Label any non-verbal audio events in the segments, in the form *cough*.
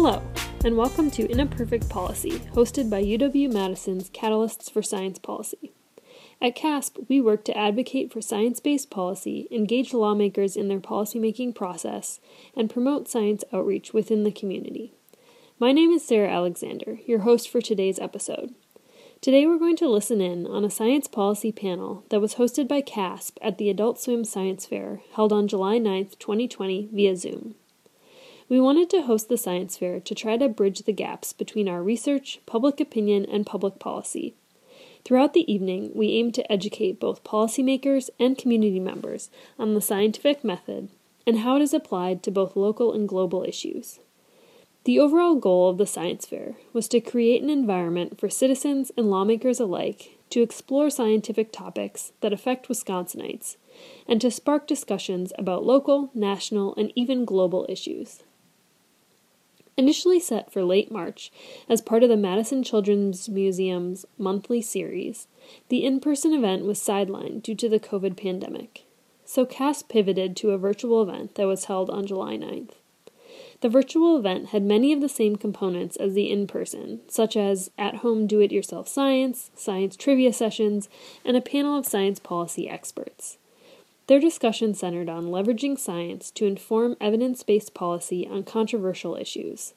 Hello, and welcome to In a Perfect Policy, hosted by UW Madison's Catalysts for Science Policy. At CASP, we work to advocate for science based policy, engage lawmakers in their policymaking process, and promote science outreach within the community. My name is Sarah Alexander, your host for today's episode. Today we're going to listen in on a science policy panel that was hosted by CASP at the Adult Swim Science Fair held on July 9, 2020, via Zoom. We wanted to host the science fair to try to bridge the gaps between our research, public opinion, and public policy. Throughout the evening, we aimed to educate both policymakers and community members on the scientific method and how it is applied to both local and global issues. The overall goal of the science fair was to create an environment for citizens and lawmakers alike to explore scientific topics that affect Wisconsinites and to spark discussions about local, national, and even global issues. Initially set for late March as part of the Madison Children's Museum's monthly series, the in person event was sidelined due to the COVID pandemic. So CASP pivoted to a virtual event that was held on July 9th. The virtual event had many of the same components as the in person, such as at home do it yourself science, science trivia sessions, and a panel of science policy experts. Their discussion centered on leveraging science to inform evidence based policy on controversial issues.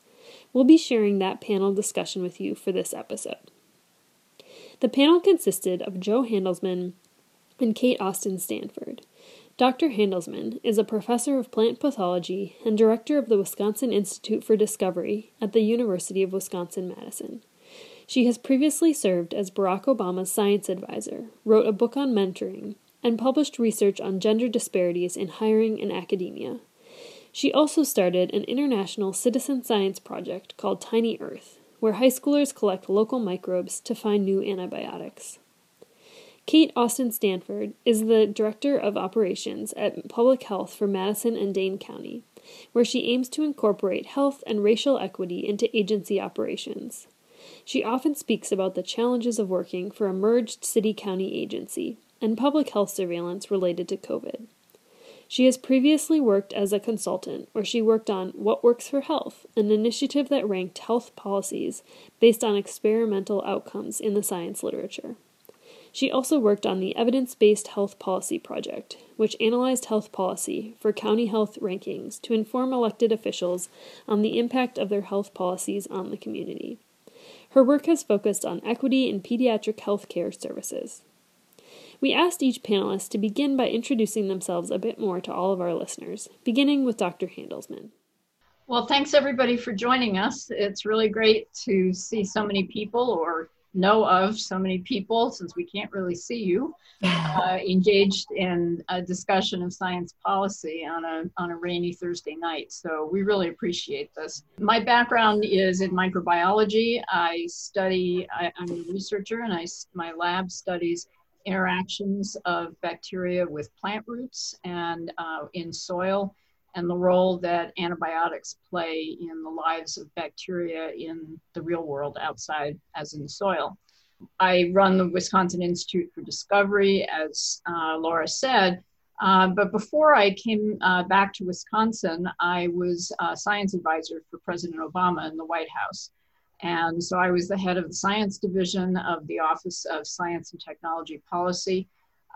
We'll be sharing that panel discussion with you for this episode. The panel consisted of Jo Handelsman and Kate Austin Stanford. Dr. Handelsman is a professor of plant pathology and director of the Wisconsin Institute for Discovery at the University of Wisconsin Madison. She has previously served as Barack Obama's science advisor, wrote a book on mentoring, and published research on gender disparities in hiring in academia. She also started an international citizen science project called Tiny Earth, where high schoolers collect local microbes to find new antibiotics. Kate Austin Stanford is the Director of Operations at Public Health for Madison and Dane County, where she aims to incorporate health and racial equity into agency operations. She often speaks about the challenges of working for a merged city county agency and public health surveillance related to COVID. She has previously worked as a consultant, where she worked on What Works for Health, an initiative that ranked health policies based on experimental outcomes in the science literature. She also worked on the Evidence Based Health Policy Project, which analyzed health policy for county health rankings to inform elected officials on the impact of their health policies on the community. Her work has focused on equity in pediatric health care services. We asked each panelist to begin by introducing themselves a bit more to all of our listeners, beginning with Dr. Handelsman. Well, thanks everybody for joining us. It's really great to see so many people or know of so many people since we can't really see you *laughs* uh, engaged in a discussion of science policy on a, on a rainy Thursday night. So we really appreciate this. My background is in microbiology. I study, I, am a researcher and I, my lab studies interactions of bacteria with plant roots and uh, in soil, and the role that antibiotics play in the lives of bacteria in the real world outside, as in soil. I run the Wisconsin Institute for Discovery, as uh, Laura said. Uh, but before I came uh, back to Wisconsin, I was a science advisor for President Obama in the White House. And so I was the head of the science division of the Office of Science and Technology Policy.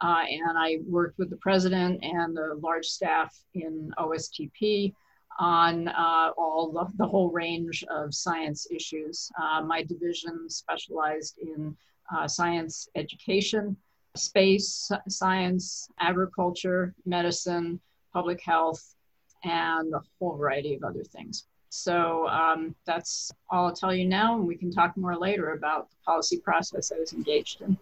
Uh, and I worked with the president and the large staff in OSTP on uh, all the, the, whole range of science issues. Uh, my division specialized in uh, science education, space science, agriculture, medicine, public health, and a whole variety of other things. So um, that's all I'll tell you now, and we can talk more later about the policy process I was engaged in.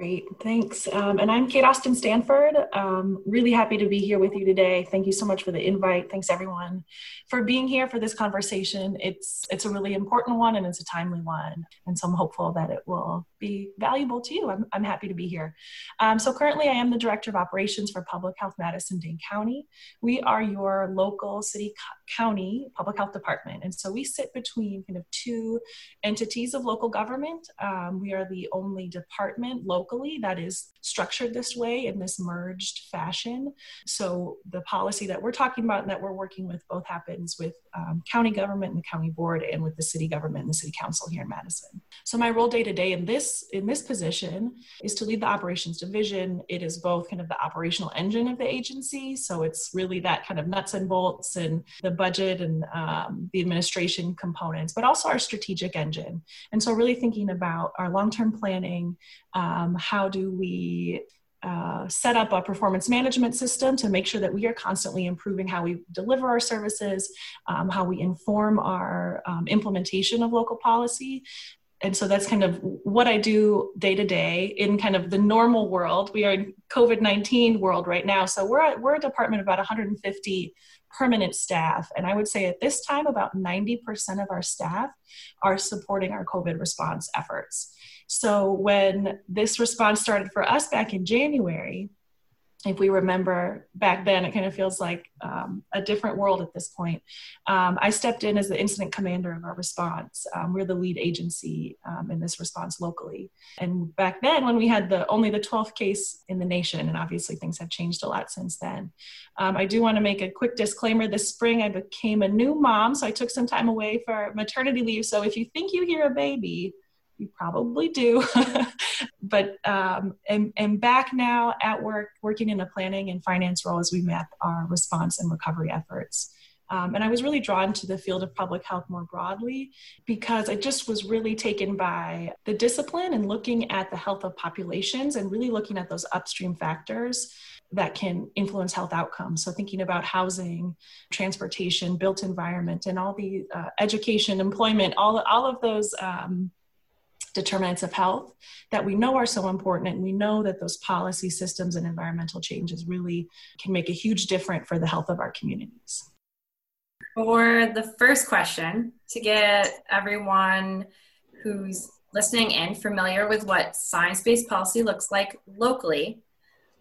Great, thanks. Um, and I'm Kate Austin Stanford. Um, really happy to be here with you today. Thank you so much for the invite. Thanks everyone for being here for this conversation. It's it's a really important one and it's a timely one, and so I'm hopeful that it will be valuable to you. I'm, I'm happy to be here. Um, so currently I am the Director of Operations for Public Health Madison Dane County. We are your local city county public health department. And so we sit between kind of two entities of local government. Um, we are the only department locally that is structured this way in this merged fashion. So the policy that we're talking about and that we're working with both happens with um, county government and the county board and with the city government and the city council here in Madison. So my role day to day in this in this position is to lead the operations division. It is both kind of the operational engine of the agency, so it's really that kind of nuts and bolts and the budget and um, the administration components, but also our strategic engine. And so really thinking about our long term planning. Um, how do we uh, set up a performance management system to make sure that we are constantly improving how we deliver our services, um, how we inform our um, implementation of local policy. And so that's kind of what I do day to day in kind of the normal world. We are in COVID 19 world right now. So we're, we're a department of about 150 permanent staff. And I would say at this time, about 90% of our staff are supporting our COVID response efforts. So when this response started for us back in January, if we remember back then, it kind of feels like um, a different world at this point. Um, I stepped in as the incident commander of our response. Um, we're the lead agency um, in this response locally. And back then, when we had the only the 12th case in the nation, and obviously things have changed a lot since then. Um, I do want to make a quick disclaimer. This spring, I became a new mom, so I took some time away for maternity leave. So if you think you hear a baby, you probably do. *laughs* but um, am, am back now at work, working in a planning and finance role as we map our response and recovery efforts. Um, and I was really drawn to the field of public health more broadly because I just was really taken by the discipline and looking at the health of populations and really looking at those upstream factors that can influence health outcomes. So, thinking about housing, transportation, built environment, and all the uh, education, employment, all, all of those um, determinants of health that we know are so important and we know that those policy systems and environmental changes really can make a huge difference for the health of our communities. For the first question to get everyone who's listening in familiar with what science-based policy looks like locally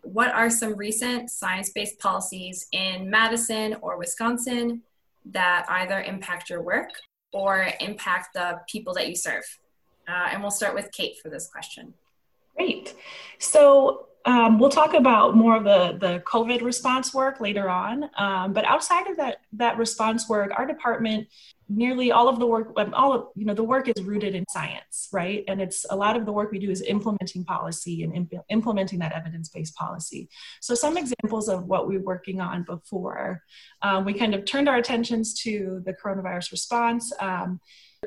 what are some recent science-based policies in madison or wisconsin that either impact your work or impact the people that you serve uh, and we'll start with Kate for this question. Great. So um, we'll talk about more of the, the COVID response work later on. Um, but outside of that, that response work, our department, nearly all of the work, um, all of, you know, the work is rooted in science, right? And it's a lot of the work we do is implementing policy and imp- implementing that evidence-based policy. So some examples of what we're working on before, um, we kind of turned our attentions to the coronavirus response.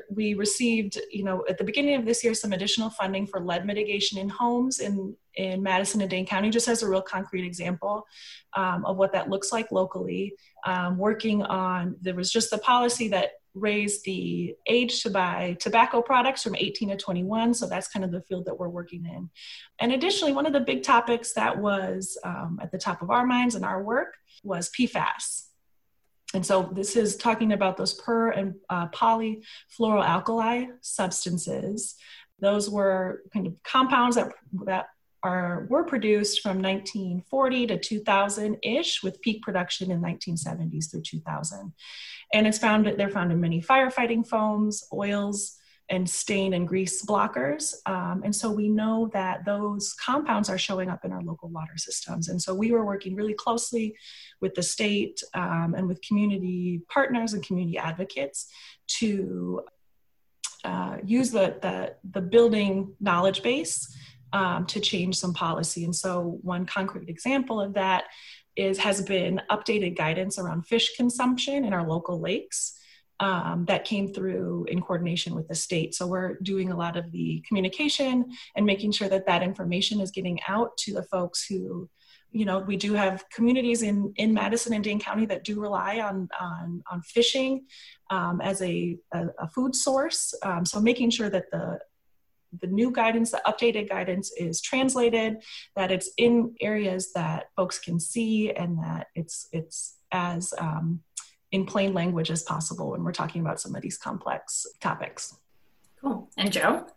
We received, you know, at the beginning of this year, some additional funding for lead mitigation in homes in, in Madison and Dane County, just as a real concrete example um, of what that looks like locally. Um, working on, there was just the policy that raised the age to buy tobacco products from 18 to 21. So that's kind of the field that we're working in. And additionally, one of the big topics that was um, at the top of our minds and our work was PFAS. And so this is talking about those per and uh, polyfluoroalkyl substances. Those were kind of compounds that, that are, were produced from 1940 to 2000 ish, with peak production in 1970s through 2000. And it's found they're found in many firefighting foams, oils, and stain and grease blockers. Um, and so we know that those compounds are showing up in our local water systems. And so we were working really closely with the state um, and with community partners and community advocates to uh, use the, the, the, building knowledge base um, to change some policy. And so one concrete example of that is has been updated guidance around fish consumption in our local lakes um, that came through in coordination with the state. So we're doing a lot of the communication and making sure that that information is getting out to the folks who, you know, we do have communities in in Madison and Dane County that do rely on on, on fishing um, as a, a, a, food source. Um, so making sure that the the new guidance, the updated guidance is translated, that it's in areas that folks can see, and that it's it's as um, in plain language as possible when we're talking about some of these complex topics. Cool. And Jo?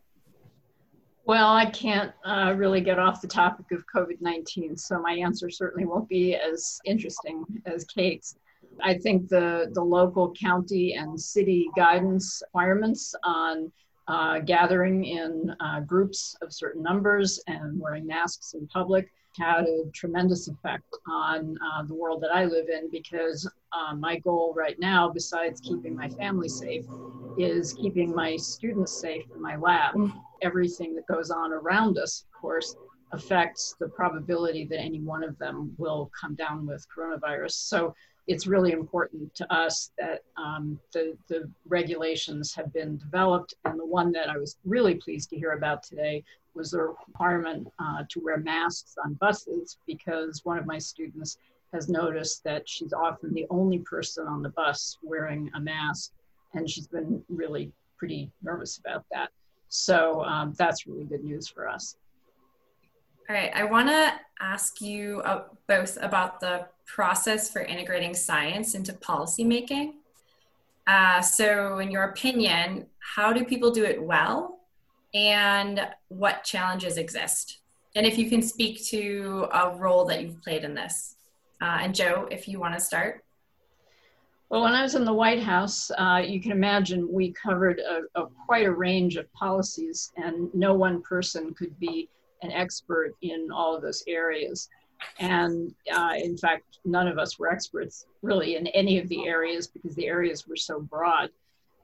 Well, I can't uh, really get off the topic of COVID 19, so my answer certainly won't be as interesting as Kate's. I think the, the local, county, and city guidance requirements on uh, gathering in uh, groups of certain numbers and wearing masks in public had a tremendous effect on uh, the world that I live in because uh, my goal right now, besides keeping my family safe, is keeping my students safe in my lab. Everything that goes on around us, of course, affects the probability that any one of them will come down with coronavirus. So it's really important to us that um, the, the regulations have been developed. And the one that I was really pleased to hear about today was the requirement uh, to wear masks on buses because one of my students has noticed that she's often the only person on the bus wearing a mask. And she's been really pretty nervous about that. So um, that's really good news for us. All right, I want to ask you uh, both about the process for integrating science into policymaking. Uh, so, in your opinion, how do people do it well, and what challenges exist? And if you can speak to a role that you've played in this. Uh, and Jo, if you want to start. Well, when I was in the White House, uh, you can imagine we covered a, a, quite a range of policies, and no one person could be an expert in all of those areas. And uh, in fact, none of us were experts really in any of the areas because the areas were so broad.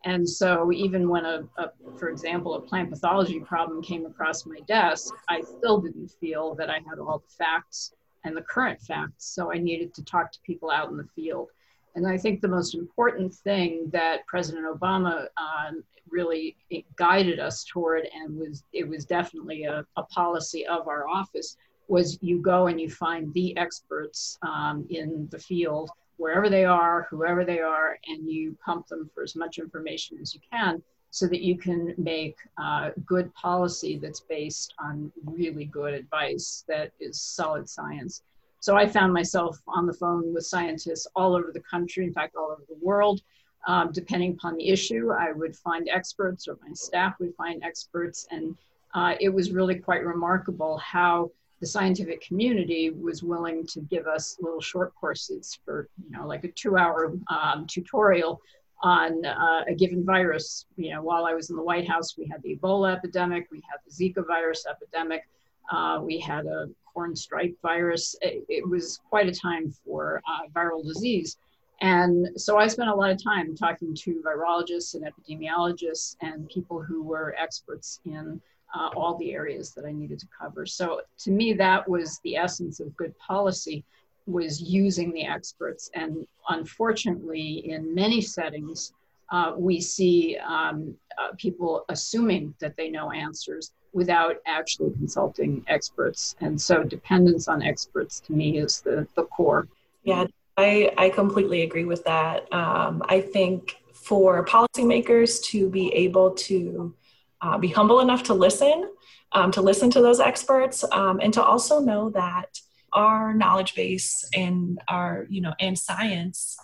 And so, even when a, a, for example, a plant pathology problem came across my desk, I still didn't feel that I had all the facts and the current facts. So, I needed to talk to people out in the field. And I think the most important thing that President Obama um, really guided us toward, and was it was definitely a, a, policy of our office, was you go and you find the experts um, in the field, wherever they are, whoever they are, and you pump them for as much information as you can so that you can make uh, good policy that's based on really good advice that is solid science. So I found myself on the phone with scientists all over the country, in fact, all over the world. Um, depending upon the issue, I would find experts or my staff would find experts. And uh, it was really quite remarkable how the scientific community was willing to give us little short courses for, you know, like a two hour um, tutorial on uh, a given virus. You know, while I was in the White House, we had the Ebola epidemic, we had the Zika virus epidemic, uh, we had a corn stripe virus. It, it was quite a time for uh, viral disease. And so I spent a lot of time talking to virologists and epidemiologists and people who were experts in uh, all the areas that I needed to cover. So to me, that was the essence of good policy was using the experts. And unfortunately, in many settings, uh, we see um, uh, people assuming that they know answers without actually consulting experts. And so dependence on experts to me is the, the core. Yeah, I, I completely agree with that. Um, I think for policymakers to be able to uh, be humble enough to listen, um, to listen to those experts, um, and to also know that our knowledge base and our, you know, and science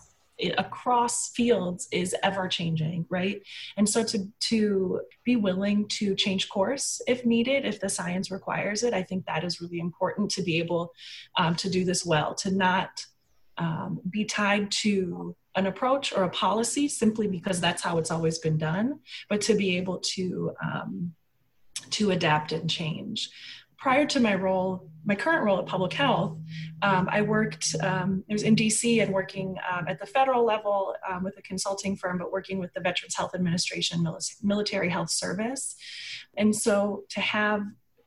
across fields is ever changing right? And so to to be willing to change course if needed if the science requires it i think that is really important to be able um, to do this well to not um, be tied to an approach or a policy simply because that's how it's always been done but to be able to um, to adapt and change prior to my role, my current role at public health, um, I worked, um, it was in DC and working um, at the federal level um, with a consulting firm, but working with the Veterans Health Administration Military Health Service. And so to have,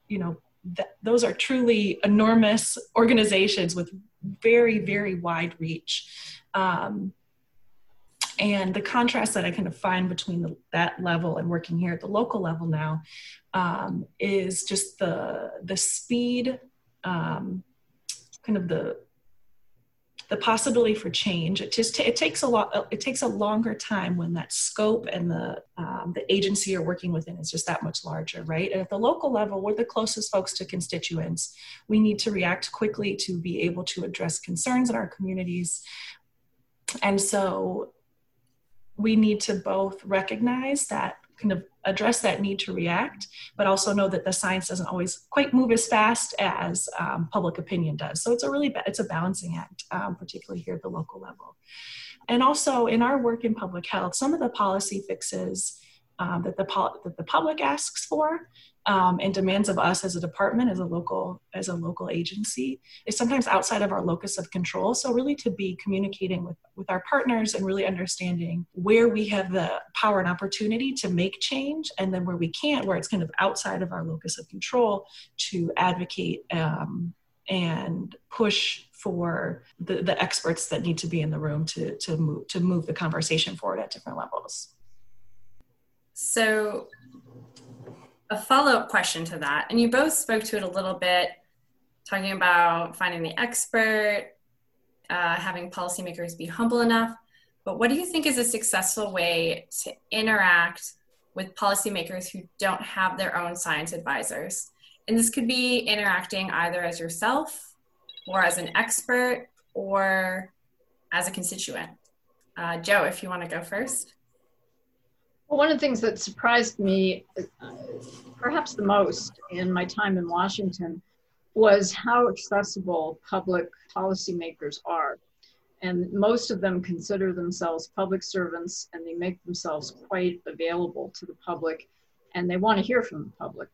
you know, th- those are truly enormous organizations with very, very wide reach. Um, and the contrast that I kind of find between the, that level and working here at the local level now um, is just the the speed, um, kind of the the possibility for change. It just it takes a lot. It takes a longer time when that scope and the um, the agency you're working within is just that much larger, right? And at the local level, we're the closest folks to constituents. We need to react quickly to be able to address concerns in our communities. And so we need to both recognize that kind of address that need to react, but also know that the science doesn't always quite move as fast as um, public opinion does. So it's a really it's a balancing act, um, particularly here at the local level. And also in our work in public health, some of the policy fixes um, that the pol- that the public asks for um, and demands of us as a department, as a local as a local agency, is sometimes outside of our locus of control. So really, to be communicating with with our partners and really understanding where we have the power and opportunity to make change, and then where we can't, where it's kind of outside of our locus of control, to advocate um, and push for the, the experts that need to be in the room to, to move to move the conversation forward at different levels. So a follow-up question to that, and you both spoke to it a little bit, talking about finding the expert, uh, having policymakers be humble enough. But what do you think is a successful way to interact with policymakers who don't have their own science advisors? And this could be interacting either as yourself or as an expert or as a constituent. Uh, Jo, if you want to go first. Well, one of the things that surprised me, uh, perhaps the most in my time in Washington, was how accessible public policymakers are. And most of them consider themselves public servants and they make themselves quite available to the public and they want to hear from the public.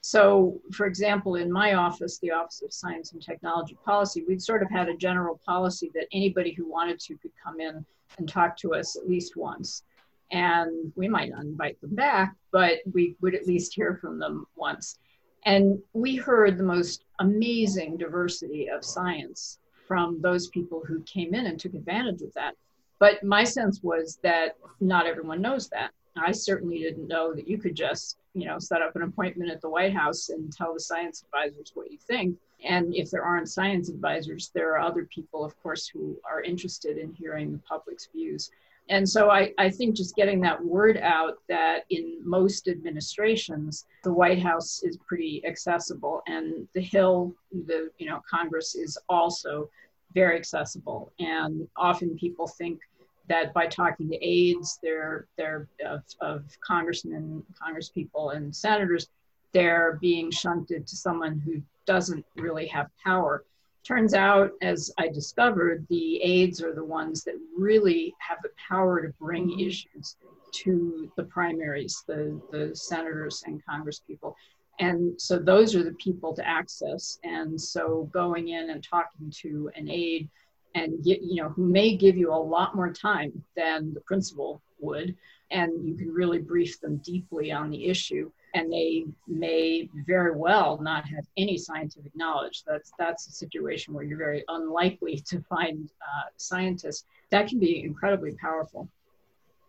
So, for example, in my office, the Office of Science and Technology Policy, we'd sort of had a general policy that anybody who wanted to could come in and talk to us at least once. And we might not invite them back, but we would at least hear from them once. And we heard the most amazing diversity of science from those people who came in and took advantage of that. But my sense was that not everyone knows that. I certainly didn't know that you could just, you know, set up an appointment at the White House and tell the science advisors what you think. And if there aren't science advisors, there are other people, of course, who are interested in hearing the public's views. And so I, I think just getting that word out that in most administrations, the White House is pretty accessible and the Hill, the you know, Congress is also very accessible. And often people think that by talking to aides, they're, they're of, of congressmen, congresspeople, and senators, they're being shunted to someone who doesn't really have power. Turns out, as I discovered, the aides are the ones that really have the power to bring mm-hmm. issues to the primaries, the, the senators and congresspeople. And so those are the people to access. And so going in and talking to an aide and get, you know, who may give you a lot more time than the principal would, and you can really brief them deeply on the issue. And they may very well not have any scientific knowledge. That's that's a situation where you're very unlikely to find uh, scientists. That can be incredibly powerful.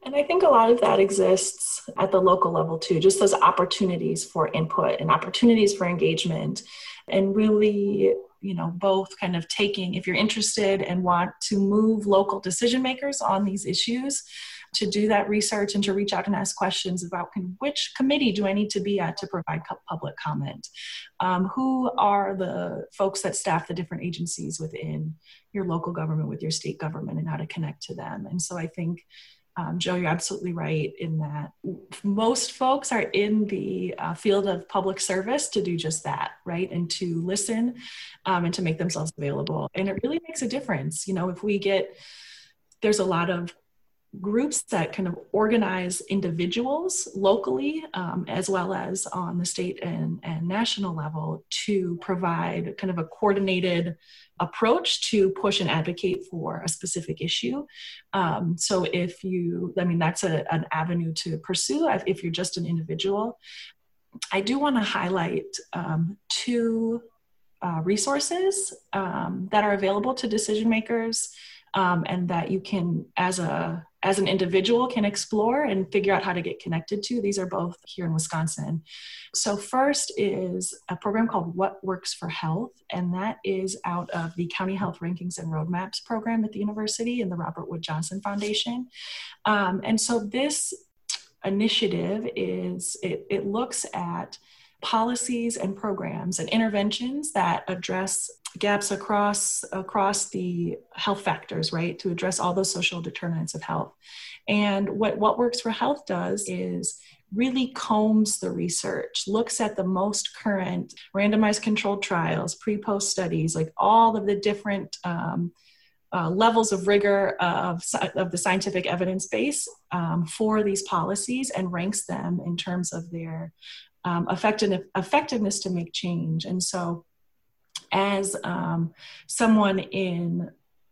And I think a lot of that exists at the local level too, just those opportunities for input and opportunities for engagement, and really you know both kind of taking if you're interested and want to move local decision makers on these issues to do that research and to reach out and ask questions about which committee do I need to be at to provide public comment? Um, who are the folks that staff the different agencies within your local government, with your state government, and how to connect to them? And so I think um, Jo, you're absolutely right in that most folks are in the uh, field of public service to do just that, right? And to listen um, and to make themselves available. And it really makes a difference. You know, if we get, there's a lot of groups that kind of organize individuals locally um, as well as on the state and, and national level to provide kind of a coordinated approach to push and advocate for a specific issue. Um, so if you, I mean, that's a, an avenue to pursue if you're just an individual. I do want to highlight um, two uh, resources um, that are available to decision makers um, and that you can, as a as an individual, can explore and figure out how to get connected to. These are both here in Wisconsin. So first is a program called What Works for Health, and that is out of the County Health Rankings and Roadmaps program at the university and the Robert Wood Johnson Foundation. Um, and so this initiative is it, it looks at policies and programs and interventions that address gaps across across the health factors right to address all those social determinants of health and what what works for health does is really combs the research looks at the most current randomized controlled trials pre-post studies like all of the different um, uh, levels of rigor of, of the scientific evidence base um, for these policies and ranks them in terms of their um, effective, effectiveness to make change. And so, as um, someone in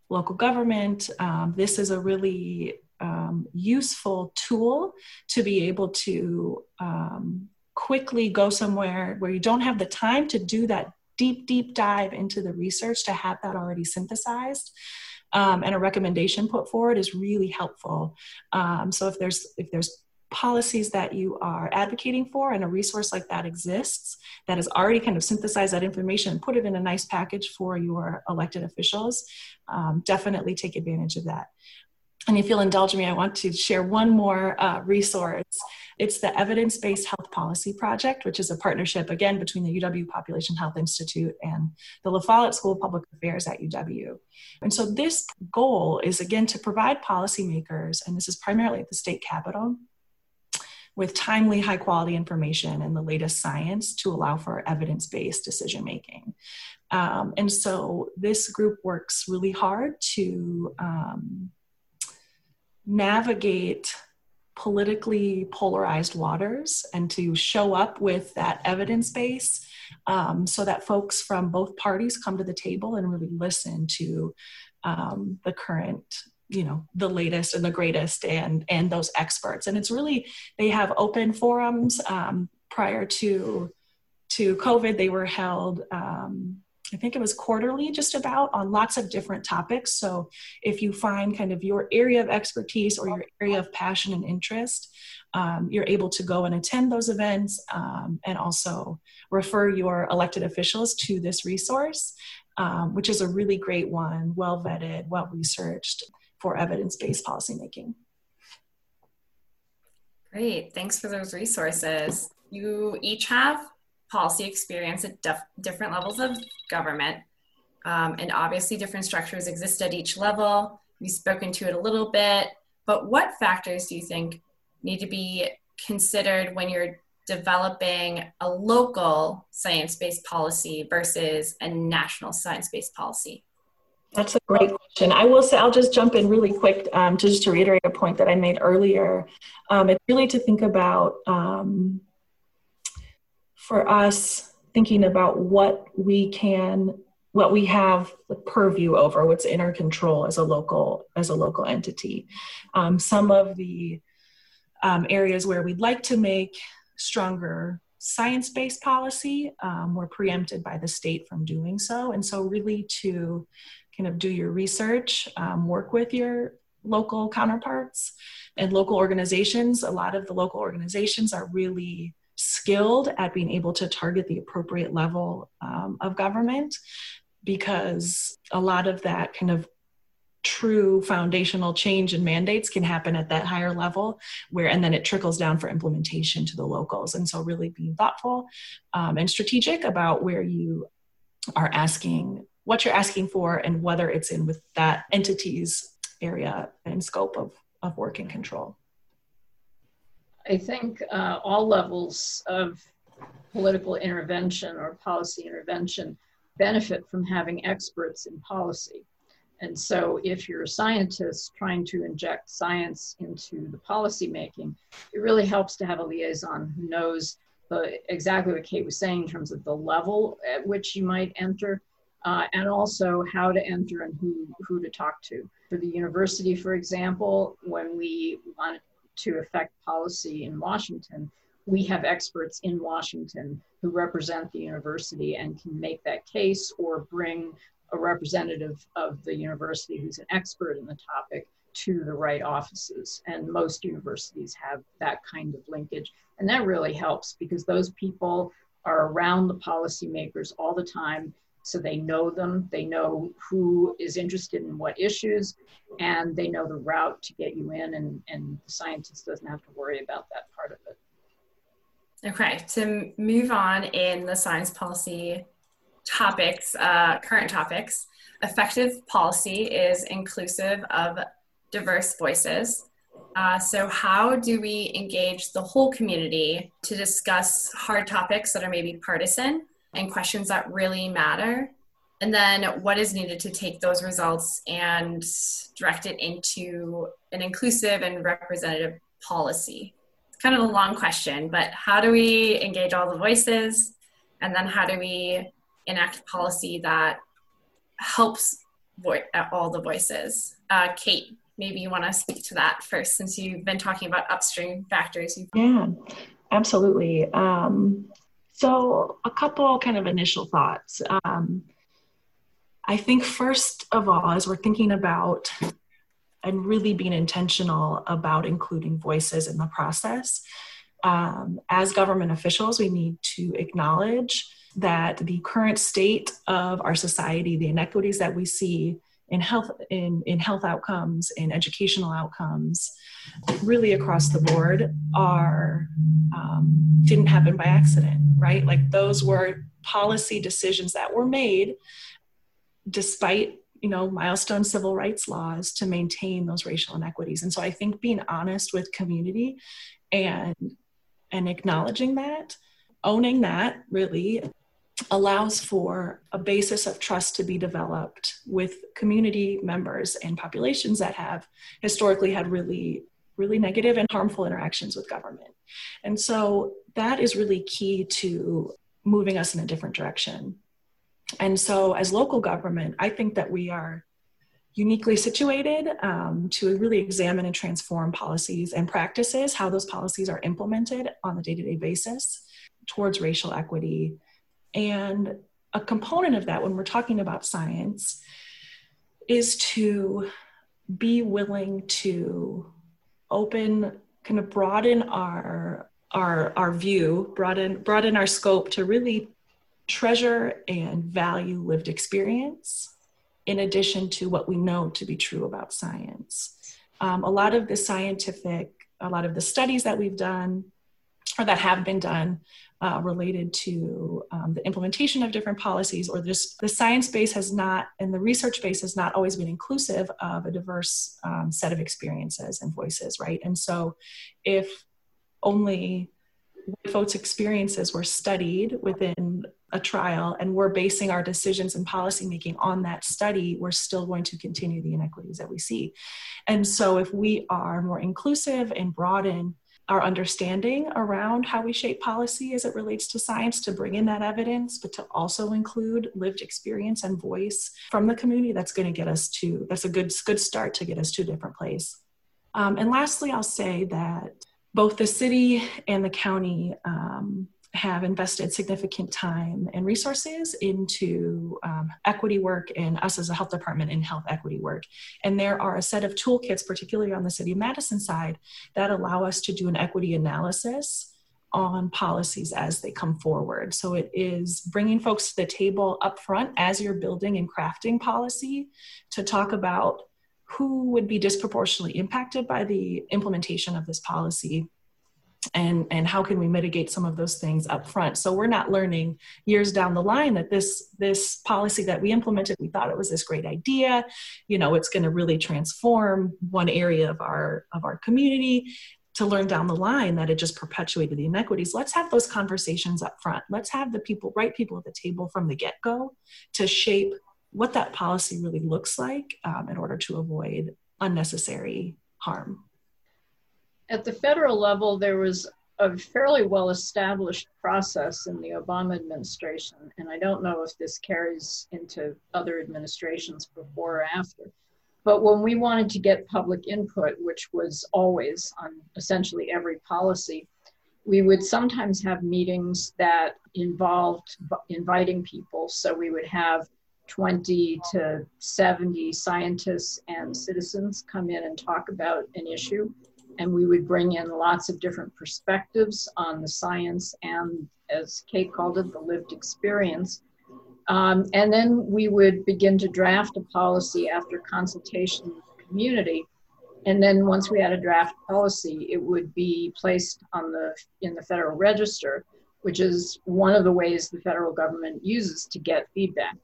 local government, um, this is a really um, useful tool to be able to um, quickly go somewhere where you don't have the time to do that deep, deep dive into the research to have that already synthesized. Um, and a recommendation put forward is really helpful. Um, so if there's if there's policies that you are advocating for and a resource like that exists that has already kind of synthesized that information and put it in a nice package for your elected officials um, definitely take advantage of that and if you'll indulge me, I want to share one more uh, resource. It's the Evidence Based Health Policy Project, which is a partnership, again, between the UW Population Health Institute and the La Follette School of Public Affairs at UW. And so, this goal is, again, to provide policymakers, and this is primarily at the state capitol, with timely, high quality information and the latest science to allow for evidence based decision making. Um, and so, this group works really hard to um, navigate politically polarized waters and to show up with that evidence base um, so that folks from both parties come to the table and really listen to um, the current you know the latest and the greatest and and those experts and it's really they have open forums um, prior to to covid they were held um, I think it was quarterly, just about on lots of different topics. So if you find kind of your area of expertise or your area of passion and interest, um, you're able to go and attend those events um, and also refer your elected officials to this resource, um, which is a really great one, well vetted, well researched for evidence based policymaking. Great, thanks for those resources. You each have policy experience at def- different levels of government. Um, and obviously, different structures exist at each level. We've spoken to it a little bit, but what factors do you think need to be considered when you're developing a local science based policy versus a national science based policy? That's a great question. I will say, I'll just jump in really quick um, to just to reiterate a point that I made earlier. Um, it's really to think about um, for us thinking about what we can what we have the purview over what's in our control as a local as a local entity um, some of the um, areas where we'd like to make stronger science-based policy um, we're preempted by the state from doing so and so really to kind of do your research um, work with your local counterparts and local organizations. A lot of the local organizations are really skilled at being able to target the appropriate level um, of government because a lot of that kind of true foundational change and mandates can happen at that higher level where and then it trickles down for implementation to the locals. And so really being thoughtful um, and strategic about where you are asking what you're asking for and whether it's in with that entity's area and scope of, of work and control I think uh, all levels of political intervention or policy intervention benefit from having experts in policy. And so, if you're a scientist trying to inject science into the policy making, it really helps to have a liaison who knows the, exactly what Kate was saying in terms of the level at which you might enter, uh, and also how to enter and who, who to talk to. For the university, for example, when we want to affect policy in Washington, we have experts in Washington who represent the university and can make that case or bring a representative of the university who's an expert in the topic to the right offices. And most universities have that kind of linkage. And that really helps because those people are around the policymakers all the time so they know them, they know who is interested in what issues, and they know the route to get you in, and, and the scientist doesn't have to worry about that part of it. Okay, to move on in the science policy topics, uh, current topics, effective policy is inclusive of diverse voices. Uh, so, how do we engage the whole community to discuss hard topics that are maybe partisan and questions that really matter and then what is needed to take those results and direct it into an inclusive and representative policy? It's kind of a long question, but how do we engage all the voices? And then how do we enact policy that helps vo- all the voices? Uh, Kate, maybe you want to speak to that first since you've been talking about upstream factors. Yeah, absolutely. Um, so, a couple kind of initial thoughts. Um, I think, first of all, as we're thinking about and really being intentional about including voices in the process, um, as government officials, we need to acknowledge that the current state of our society, the inequities that we see in health in, in health outcomes, in educational outcomes, really across the board, are um, didn't happen by accident, right? Like those were policy decisions that were made despite you know milestone civil rights laws to maintain those racial inequities and so i think being honest with community and and acknowledging that owning that really allows for a basis of trust to be developed with community members and populations that have historically had really really negative and harmful interactions with government and so that is really key to moving us in a different direction and so, as local government, I think that we are uniquely situated um, to really examine and transform policies and practices, how those policies are implemented on a day to day basis towards racial equity. And a component of that, when we're talking about science, is to be willing to open, kind of broaden our our our view, broaden broaden our scope to really treasure and value lived experience in addition to what we know to be true about science. Um, a lot of the scientific, a lot of the studies that we've done or that have been done uh, related to um, the implementation of different policies or just the science base has not and the research base has not always been inclusive of a diverse um, set of experiences and voices right and so if only folks experiences were studied within a trial and we're basing our decisions and policy making on that study, we're still going to continue the inequities that we see. And so, if we are more inclusive and broaden our understanding around how we shape policy as it relates to science to bring in that evidence, but to also include lived experience and voice from the community, that's going to get us to that's a good good start to get us to a different place. Um, and lastly, I'll say that both the city and the county um, have invested significant time and resources into um, equity work and us as a health department in health equity work. And there are a set of toolkits, particularly on the City of Madison side, that allow us to do an equity analysis on policies as they come forward. So it is bringing folks to the table up front as you're building and crafting policy to talk about who would be disproportionately impacted by the implementation of this policy and and how can we mitigate some of those things up front? So we're not learning years down the line that this this policy that we implemented we thought it was this great idea. You know it's going to really transform one area of our of our community to learn down the line that it just perpetuated the inequities. Let's have those conversations up front. Let's have the people right people at the table from the get-go to shape what that policy really looks like um, in order to avoid unnecessary harm at the federal level, there was a fairly well established process in the Obama administration, and I don't know if this carries into other administrations before or after. But when we wanted to get public input, which was always on essentially every policy, we would sometimes have meetings that involved inviting people. So we would have 20 to 70 scientists and citizens come in and talk about an issue and we would bring in lots of different perspectives on the science and, as Kate called it, the lived experience. Um, and then we would begin to draft a policy after consultation with the community. And then once we had a draft policy, it would be placed on the in the Federal Register, which is one of the ways the federal government uses to get feedback.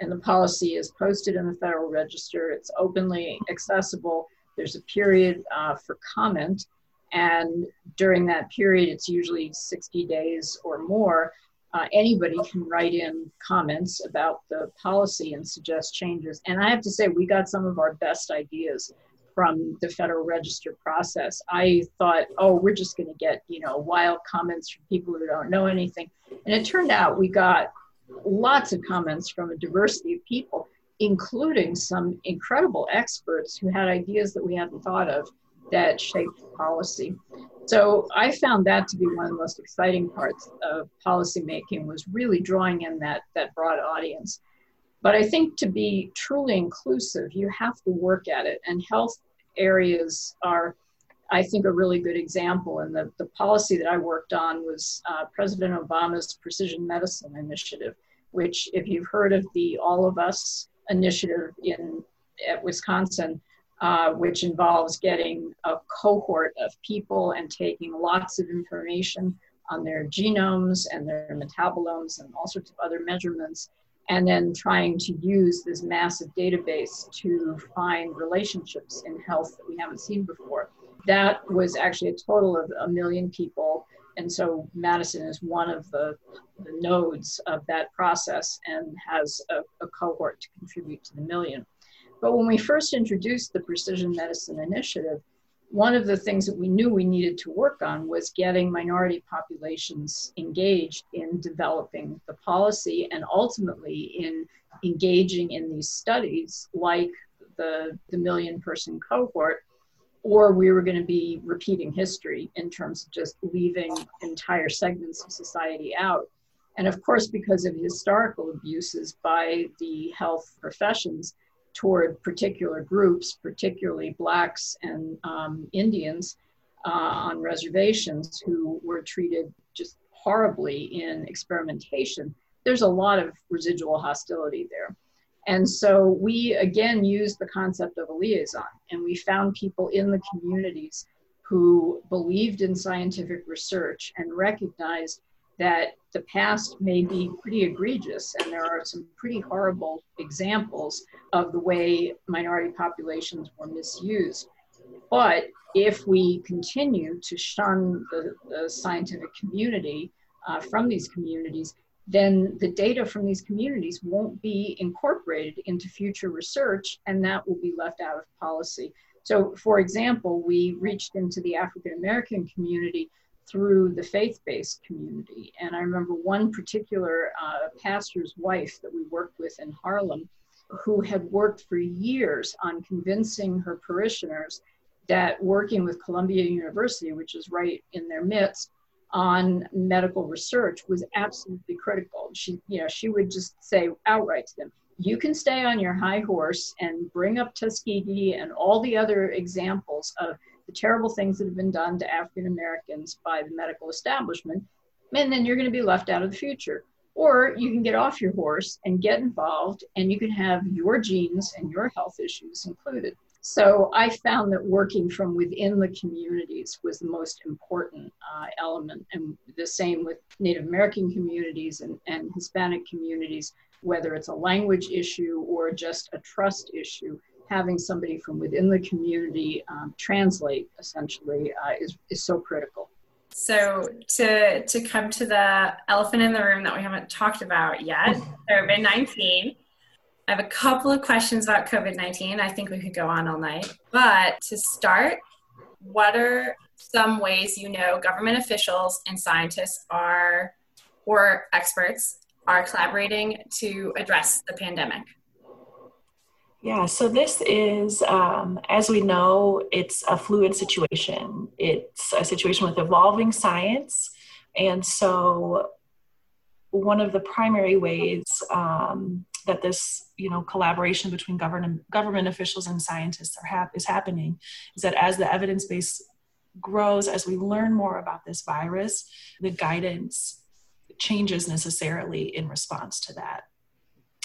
And the policy is posted in the Federal Register. It's openly accessible there's a period uh, for comment, and during that period, it's usually 60 days or more. uh, anybody can write in comments about the policy and suggest changes. And I have to say, we got some of our best ideas from the Federal Register process. I thought, oh, we're just going to get, you know, wild comments from people who don't know anything. And it turned out we got lots of comments from a diversity of people, including some incredible experts who had ideas that we hadn't thought of that shaped policy. So I found that to be one of the most exciting parts of policymaking was really drawing in that, that broad audience. But I think to be truly inclusive, you have to work at it. And health areas are, I think, a really good example. And the, the policy that I worked on was uh, President Obama's Precision Medicine Initiative, which, if you've heard of the All of Us initiative in at Wisconsin, uh, which involves getting a cohort of people and taking lots of information on their genomes and their metabolomes and all sorts of other measurements, and then trying to use this massive database to find relationships in health that we haven't seen before. That was actually a total of a million people. And so Madison is one of the, the nodes of that process and has a, a cohort to contribute to the million. But when we first introduced the Precision Medicine Initiative, one of the things that we knew we needed to work on was getting minority populations engaged in developing the policy and ultimately in engaging in these studies like the, the million person cohort, or we were going to be repeating history in terms of just leaving entire segments of society out. And of course, because of historical abuses by the health professions, toward particular groups, particularly blacks and um, Indians uh, on reservations who were treated just horribly in experimentation, there's a lot of residual hostility there. And so we again used the concept of a liaison, and we found people in the communities who believed in scientific research and recognized that the past may be pretty egregious, and there are some pretty horrible examples of the way minority populations were misused. But if we continue to shun the, the scientific community uh, from these communities, then the data from these communities won't be incorporated into future research, and that will be left out of policy. So, for example, we reached into the African American community through the faith-based community. And I remember one particular uh, pastor's wife that we worked with in Harlem who had worked for years on convincing her parishioners that working with Columbia University, which is right in their midst, on medical research was absolutely critical. She, you know, she would just say outright to them, you can stay on your high horse and bring up Tuskegee and all the other examples of the terrible things that have been done to African Americans by the medical establishment, and then you're going to be left out of the future. Or you can get off your horse and get involved, and you can have your genes and your health issues included. So I found that working from within the communities was the most important uh, element, and the same with Native American communities and, and Hispanic communities, whether it's a language issue or just a trust issue having somebody from within the community um, translate essentially uh, is, is so critical. So to to come to the elephant in the room that we haven't talked about yet, *laughs* COVID nineteen. I have a couple of questions about COVID nineteen. I think we could go on all night, but to start, what are some ways you know government officials and scientists are, or experts, are collaborating to address the pandemic? Yeah, so this is, um, as we know, it's a fluid situation. It's a situation with evolving science. And so, one of the primary ways um, that this, you know, collaboration between government government officials and scientists are hap- is happening is that as the evidence base grows, as we learn more about this virus, the guidance changes necessarily in response to that.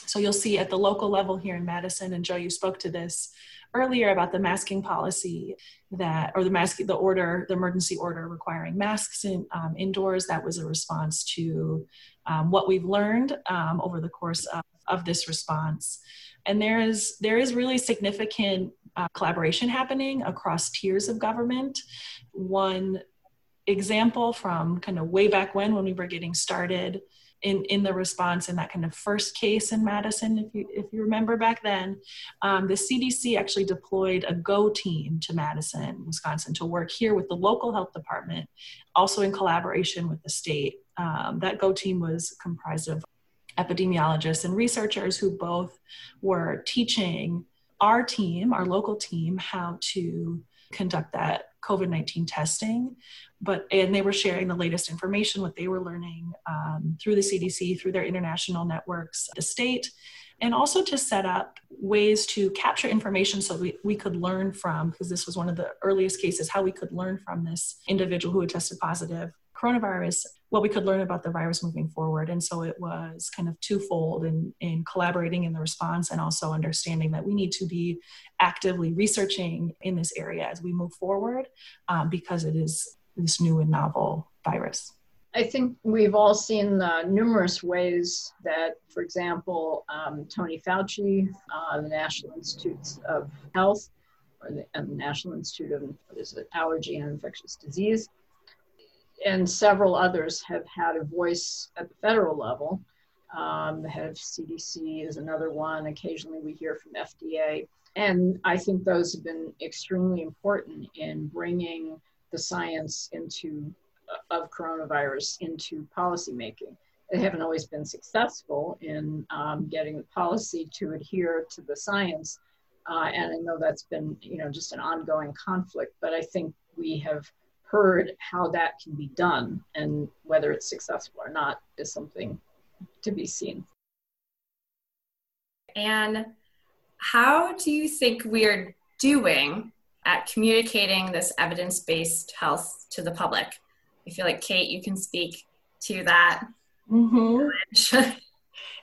So you'll see at the local level here in Madison, and Jo, you spoke to this earlier about the masking policy that, or the mask, the order, the emergency order requiring masks in, um, indoors. That was a response to um, what we've learned um, over the course of, of, this response. And there is there is really significant uh, collaboration happening across tiers of government. One example from kind of way back when, when we were getting started in, in the response in that kind of first case in Madison, if you, if you remember back then, um, the CDC actually deployed a GO team to Madison, Wisconsin to work here with the local health department, also in collaboration with the state. Um, that GO team was comprised of epidemiologists and researchers who both were teaching our team, our local team, how to conduct that COVID 19 testing. But, and they were sharing the latest information, what they were learning um, through the CDC, through their international networks, the state, and also to set up ways to capture information so we, we could learn from, because this was one of the earliest cases, how we could learn from this individual who had tested positive coronavirus what we could learn about the virus moving forward. And so it was kind of twofold in, in collaborating in the response and also understanding that we need to be actively researching in this area as we move forward um, because it is this new and novel virus. I think we've all seen uh, numerous ways that, for example, um, Tony Fauci, uh, the National Institutes of Health, or the, the National Institute of is it, Allergy and Infectious Disease, and several others have had a voice at the federal level. Um, the head of CDC is another one. Occasionally we hear from FDA. And I think those have been extremely important in bringing the science into of coronavirus into policymaking. They haven't always been successful in um, getting the policy to adhere to the science. Uh, and I know that's been, you know, just an ongoing conflict, but I think we have heard how that can be done and whether it's successful or not is something to be seen. And how do you think we're doing at communicating this evidence based health to the public? I feel like, Kate, you can speak to that. Mm-hmm. *laughs*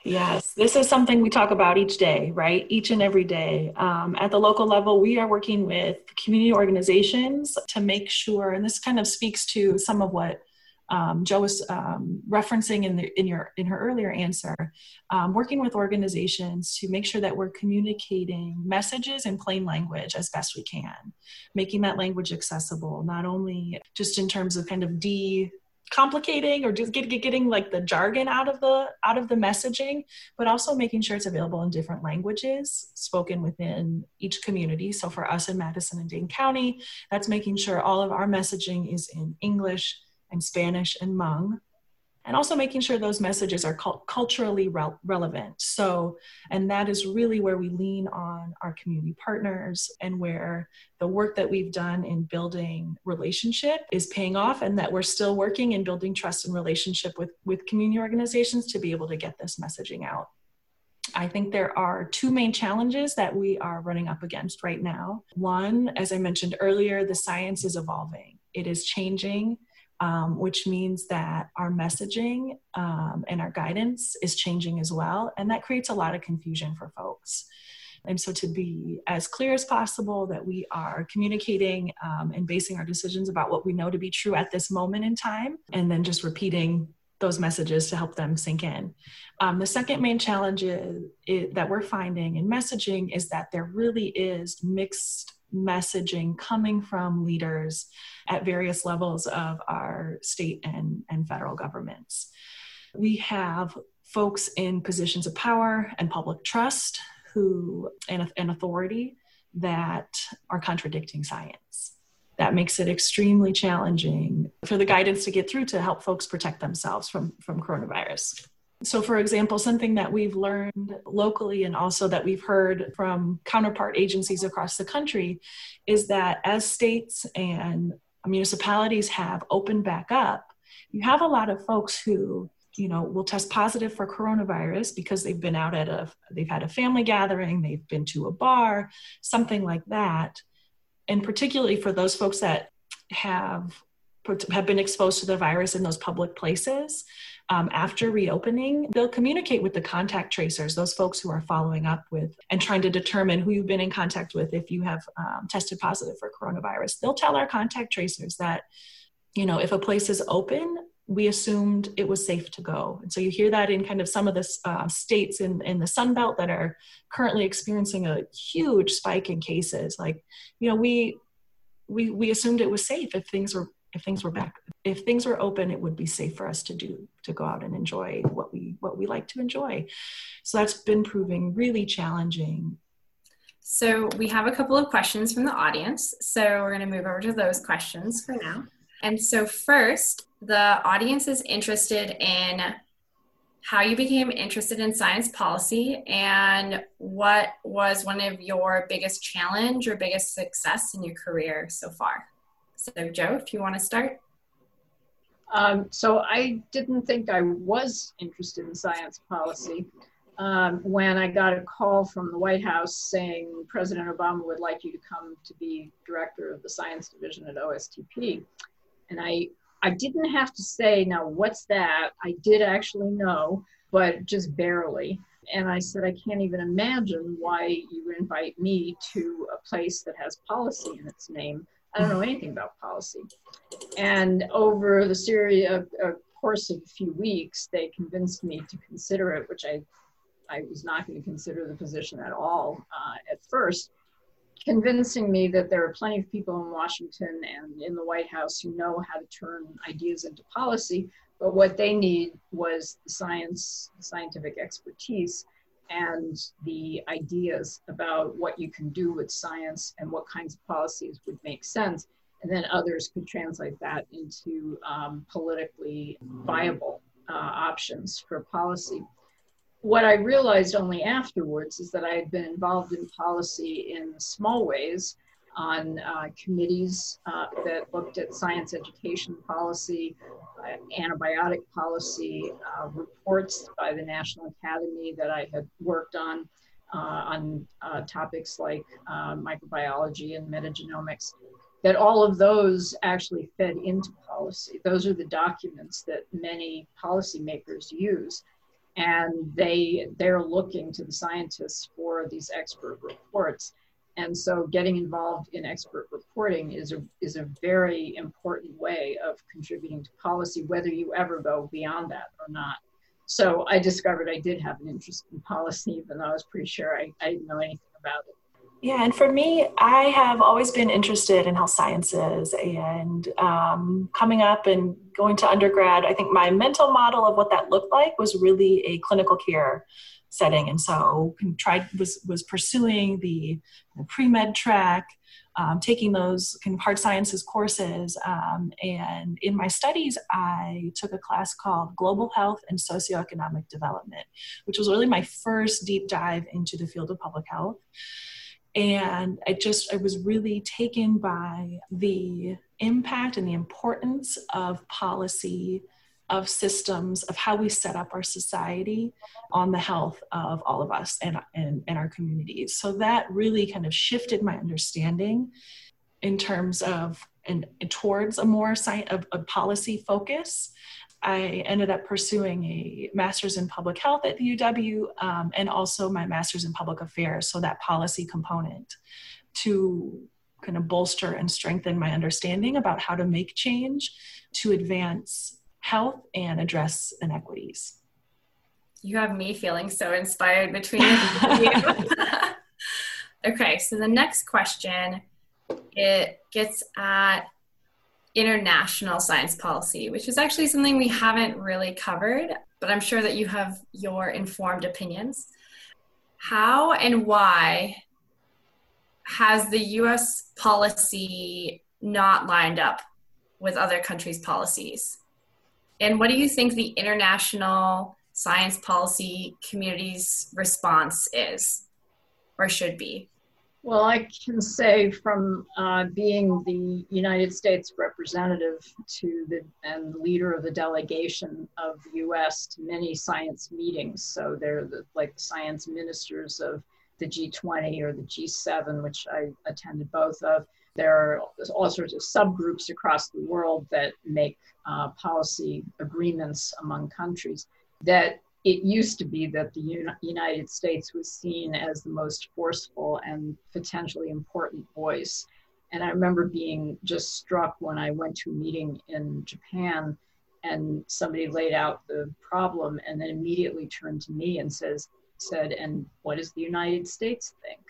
Yes, this is something we talk about each day, right? Each and every day. Um, at the local level, we are working with community organizations to make sure, and this kind of speaks to some of what um, Jo was um, referencing in, the, in, your, in her earlier answer, um, working with organizations to make sure that we're communicating messages in plain language as best we can, making that language accessible, not only just in terms of kind of de complicating or just get, get, getting like the jargon out of the out of the messaging but also making sure it's available in different languages spoken within each community. So for us in madison and dane county that's making sure all of our messaging is in english and spanish and Hmong and also making sure those messages are culturally re- relevant. So, and that is really where we lean on our community partners and where the work that we've done in building relationship is paying off, and that we're still working in building trust and relationship with, with community organizations to be able to get this messaging out. I think there are two main challenges that we are running up against right now. One, as I mentioned earlier, the science is evolving, it is changing um, which means that our messaging um, and our guidance is changing as well. And that creates a lot of confusion for folks. And so, to be as clear as possible that we are communicating um, and basing our decisions about what we know to be true at this moment in time, and then just repeating those messages to help them sink in. Um, the second main challenge is, is, that we're finding in messaging is that there really is mixed messaging coming from leaders at various levels of our state and, and federal governments. We have folks in positions of power and public trust who and, and authority that are contradicting science. That makes it extremely challenging for the guidance to get through to help folks protect themselves from, from coronavirus. So, for example, something that we've learned locally and also that we've heard from counterpart agencies across the country is that as states and municipalities have opened back up, you have a lot of folks who you know will test positive for coronavirus because they've been out at a they've had a family gathering they've been to a bar something like that. And particularly for those folks that have have been exposed to the virus in those public places um, after reopening, they'll communicate with the contact tracers, those folks who are following up with and trying to determine who you've been in contact with if you have um, tested positive for coronavirus. They'll tell our contact tracers that, you know, if a place is open, we assumed it was safe to go. And so you hear that in kind of some of the uh, states in, in the Sun Belt that are currently experiencing a huge spike in cases. Like, you know, we we we assumed it was safe if things were if things were back if things were open it would be safe for us to do to go out and enjoy what we what we like to enjoy. So that's been proving really challenging. So we have a couple of questions from the audience. So we're going to move over to those questions for now. And so first the audience is interested in how you became interested in science policy and what was one of your biggest challenge or biggest success in your career so far. So, Jo, if you want to start. Um, so, I didn't think I was interested in science policy um, when I got a call from the White House saying President Obama would like you to come to be director of the science division at OSTP. And I I didn't have to say, now what's that? I did actually know, but just barely. And I said, I can't even imagine why you invite me to a place that has policy in its name. I don't know anything about policy. And over the series of, a course of a few weeks, they convinced me to consider it, which I, I was not going to consider the position at all uh, at first convincing me that there are plenty of people in Washington and in the White House who know how to turn ideas into policy, but what they need was the science, scientific expertise, and the ideas about what you can do with science and what kinds of policies would make sense. And then others could translate that into um, politically viable uh, options for policy what I realized only afterwards is that I had been involved in policy in small ways on uh, committees uh, that looked at science education policy, uh, antibiotic policy, uh, reports by the National Academy that I had worked on uh, on uh, topics like microbiology and metagenomics. That all of those actually fed into policy. Those are the documents that many policymakers use and they they're looking to the scientists for these expert reports and so getting involved in expert reporting is a is a very important way of contributing to policy whether you ever go beyond that or not so i discovered i did have an interest in policy even though i was pretty sure i, I didn't know anything about it yeah, and for me, I have always been interested in health sciences and um, coming up and going to undergrad. I think my mental model of what that looked like was really a clinical care setting, and so tried was was pursuing the pre med track, um, taking those kind of hard sciences courses. Um, and in my studies, I took a class called Global Health and Socioeconomic Development, which was really my first deep dive into the field of public health and i just i was really taken by the impact and the importance of policy of systems of how we set up our society on the health of all of us and, and, and our communities. So that really kind of shifted my understanding in terms of and towards a more science, of a policy focus. I ended up pursuing a master's in public health at the UW um, and also my master's in public affairs, so that policy component to kind of bolster and strengthen my understanding about how to make change to advance health and address inequities. You have me feeling so inspired between you. *laughs* okay, so the next question it gets at international science policy, which is actually something we haven't really covered, but I'm sure that you have your informed opinions. How and why has the US policy not lined up with other countries' policies? And what do you think the international science policy community's response is or should be? Well, I can say from uh, being the United States representative to the and leader of the delegation of the U.S. to many science meetings. So they're the, like science ministers of the G20 or the G7, which I attended both of. There are all sorts of subgroups across the world that make uh, policy agreements among countries that it used to be that the United States was seen as the most forceful and potentially important voice. And I remember being just struck when I went to a meeting in Japan and somebody laid out the problem and then immediately turned to me and says, said, and what does the United States think?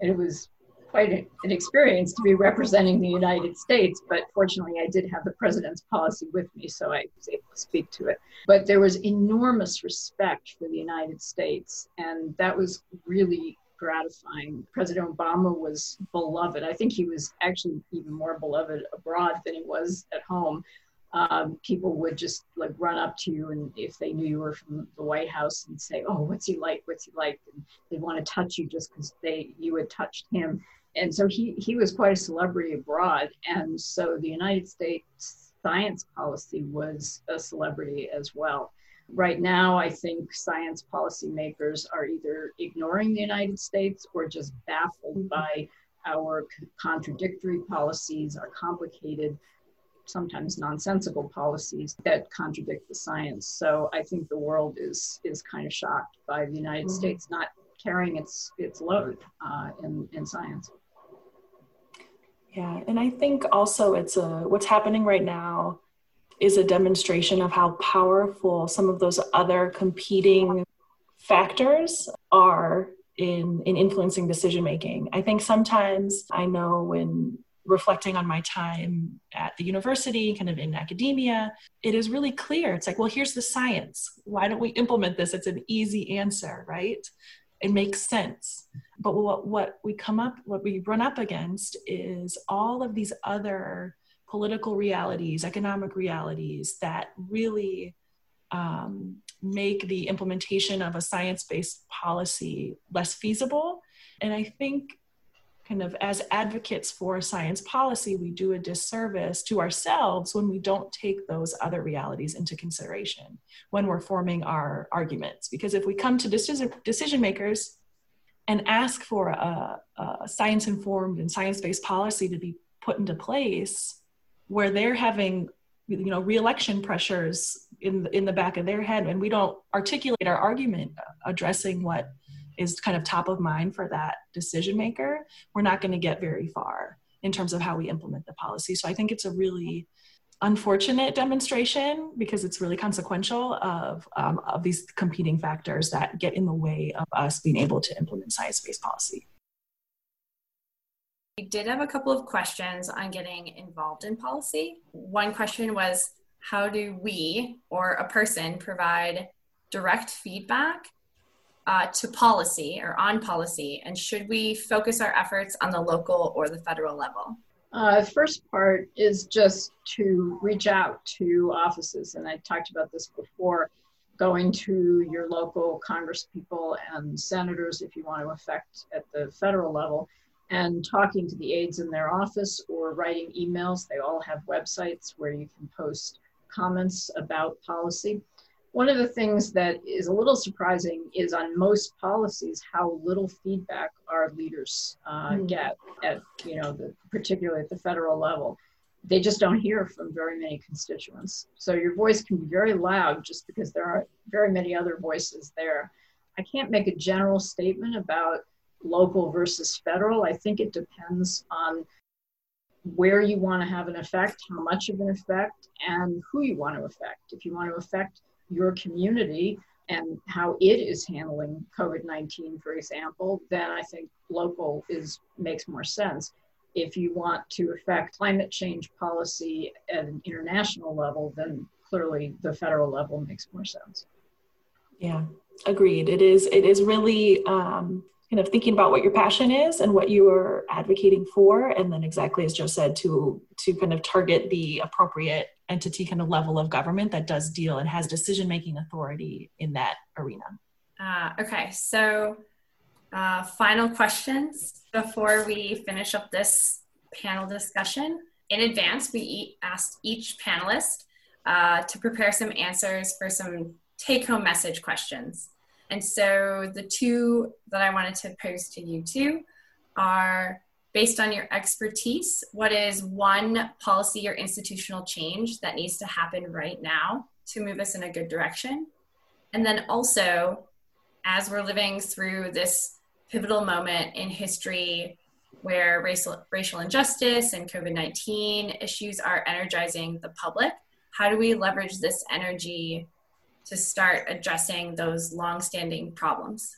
And it was quite an experience to be representing the United States, but fortunately I did have the president's policy with me, so I was able to speak to it. But there was enormous respect for the United States, and that was really gratifying. President Obama was beloved. I think he was actually even more beloved abroad than he was at home. Um, people would just like run up to you and if they knew you were from the White House and say, "Oh, what's he like? What's he like?" And they'd want to touch you just because they you had touched him. And so he he was quite a celebrity abroad. And so the United States science policy was a celebrity as well. Right now, I think science policymakers are either ignoring the United States or just baffled by our contradictory policies, our complicated, sometimes nonsensical policies that contradict the science. So I think the world is is kind of shocked by the United mm-hmm. States not carrying its its load uh, in in science. Yeah, and I think also it's a what's happening right now is a demonstration of how powerful some of those other competing factors are in, in influencing decision making. I think sometimes I know when reflecting on my time at the university, kind of in academia, it is really clear. It's like, well, here's the science. Why don't we implement this? It's an easy answer, right? It makes sense. But what, what we come up, what we run up against is all of these other political realities, economic realities that really um, make the implementation of a science based policy less feasible. And I think, kind of, as advocates for science policy, we do a disservice to ourselves when we don't take those other realities into consideration when we're forming our arguments. Because if we come to decision, decision makers and ask for a, a science informed and science based policy to be put into place, where they're having you know reelection pressures in in the back of their head and we don't articulate our argument addressing what is kind of top of mind for that decision maker we're not going to get very far in terms of how we implement the policy so i think it's a really unfortunate demonstration because it's really consequential of, um, of these competing factors that get in the way of us being able to implement science-based policy we did have a couple of questions on getting involved in policy. One question was how do we or a person provide direct feedback uh, to policy or on policy? And should we focus our efforts on the local or the federal level? Uh, first part is just to reach out to offices, and I talked about this before going to your local congresspeople and senators if you want to affect at the federal level and talking to the aides in their office or writing emails. They all have websites where you can post comments about policy. One of the things that is a little surprising is on most policies how little feedback our leaders uh, mm. get at you know the, particularly at the federal level. They just don't hear from very many constituents. So your voice can be very loud just because there are very many other voices there. I can't make a general statement about local versus federal. I think it depends on where you want to have an effect, how much of an effect, and who you want to affect. If you want to affect your community and how it is handling COVID-19, for example, then I think local is makes more sense. If you want to affect climate change policy at an international level, then clearly the federal level makes more sense. Yeah, agreed. It is. It is really um, kind of thinking about what your passion is and what you are advocating for and then exactly as Jo said to to kind of target the appropriate entity kind of level of government that does deal and has decision making authority in that arena. Uh, okay so uh, final questions before we finish up this panel discussion. In advance we asked each panelist uh, to prepare some answers for some take home message questions. And so the two that I wanted to pose to you two are based on your expertise, what is one policy or institutional change that needs to happen right now to move us in a good direction? And then also, as we're living through this pivotal moment in history where racial, racial injustice and COVID 19 issues are energizing the public, how do we leverage this energy to start addressing those long-standing problems?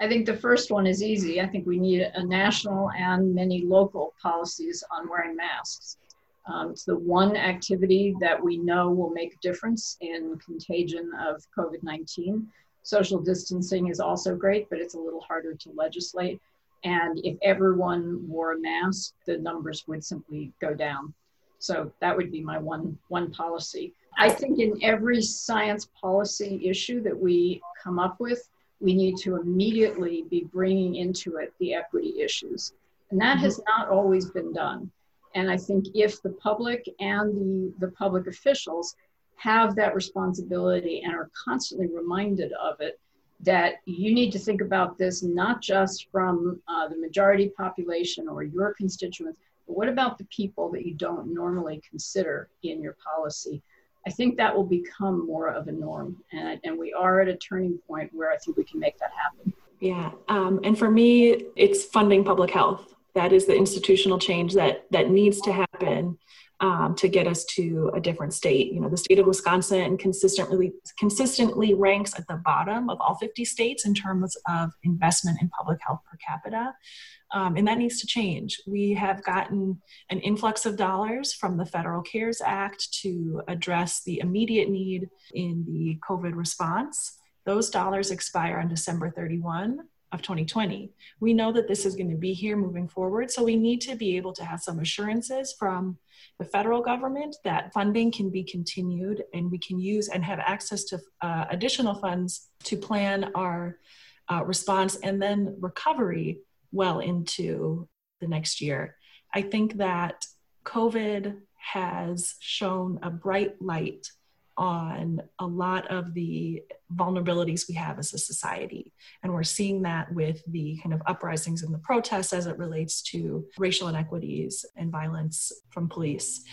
I think the first one is easy. I think we need a national and many local policies on wearing masks. Um, it's the one activity that we know will make a difference in contagion of COVID 19. Social distancing is also great, but it's a little harder to legislate. And if everyone wore a mask, the numbers would simply go down. So that would be my one one policy. I think in every science policy issue that we come up with, we need to immediately be bringing into it the equity issues. And that mm-hmm. has not always been done. And I think if the public and the, the public officials have that responsibility and are constantly reminded of it, that you need to think about this not just from uh, the majority population or your constituents, but what about the people that you don't normally consider in your policy? I think that will become more of a norm. And, and we are at a turning point where I think we can make that happen. Yeah. Um, and for me, it's funding public health. That is the institutional change that, that needs to happen um, to get us to a different state. You know, the state of Wisconsin consistently consistently ranks at the bottom of all 50 states in terms of investment in public health per capita. Um, and that needs to change. We have gotten an influx of dollars from the Federal CARES Act to address the immediate need in the COVID response. Those dollars expire on December 31 of 2020. We know that this is going to be here moving forward, so we need to be able to have some assurances from the federal government that funding can be continued and we can use and have access to uh, additional funds to plan our uh, response and then recovery well into the next year. I think that COVID has shown a bright light on a lot of the vulnerabilities we have as a society. And we're seeing that with the kind of uprisings and the protests as it relates to racial inequities and violence from police.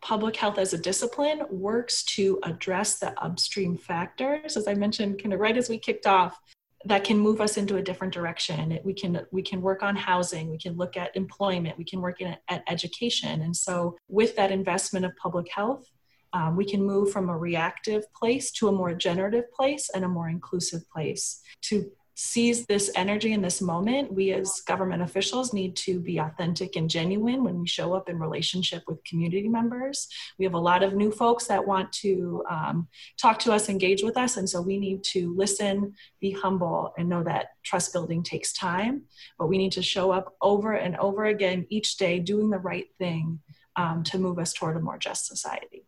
Public health as a discipline works to address the upstream factors, as I mentioned, kind of right as we kicked off, that can move us into a different direction. We can we can work on housing we can look at employment we can work in, at education. And so with that investment of public health um, we can move from a reactive place to a more generative place and a more inclusive place to seize this energy in this moment, we as government officials need to be authentic and genuine when we show up in relationship with community members. We have a lot of new folks that want to um, talk to us, engage with us, and so we need to listen, be humble, and know that trust building takes time. But we need to show up over and over again each day, doing the right thing um, to move us toward a more just society.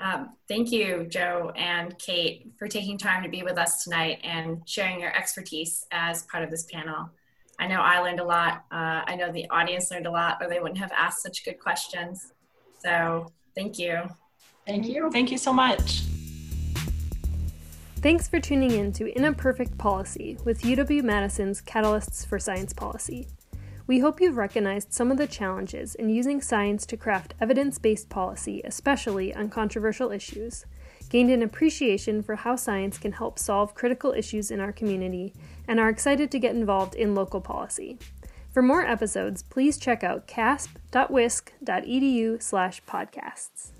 Um, thank you, Jo and Kate, for taking time to be with us tonight and sharing your expertise as part of this panel. I know I learned a lot. Uh, I know the audience learned a lot, or they wouldn't have asked such good questions. So thank you. Thank you. Thank you so much. Thanks for tuning in to In a Perfect Policy with UW Madison's Catalysts for Science Policy. We hope you've recognized some of the challenges in using science to craft evidence based policy, especially on controversial issues, gained an appreciation for how science can help solve critical issues in our community, and are excited to get involved in local policy. For more episodes, please check out casp.wisc.edu slash podcasts.